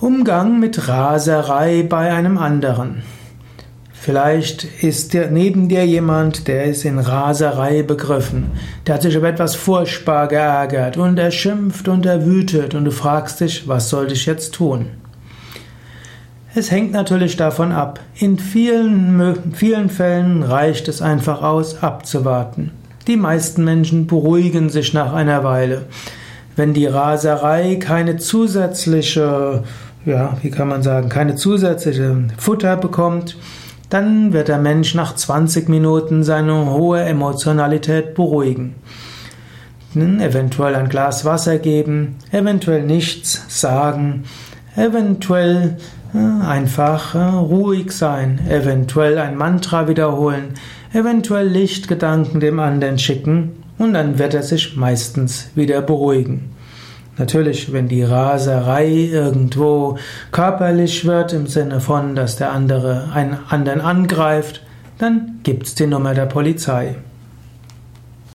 Umgang mit Raserei bei einem anderen. Vielleicht ist neben dir jemand, der ist in Raserei begriffen. Der hat sich über etwas furchtbar geärgert und er schimpft und er wütet und du fragst dich, was soll ich jetzt tun? Es hängt natürlich davon ab. In vielen, vielen Fällen reicht es einfach aus, abzuwarten. Die meisten Menschen beruhigen sich nach einer Weile. Wenn die Raserei keine zusätzliche ja, wie kann man sagen, keine zusätzliche Futter bekommt, dann wird der Mensch nach 20 Minuten seine hohe Emotionalität beruhigen. Eventuell ein Glas Wasser geben, eventuell nichts sagen, eventuell äh, einfach äh, ruhig sein, eventuell ein Mantra wiederholen, eventuell Lichtgedanken dem anderen schicken und dann wird er sich meistens wieder beruhigen. Natürlich, wenn die Raserei irgendwo körperlich wird, im Sinne von, dass der andere einen anderen angreift, dann gibt's die Nummer der Polizei.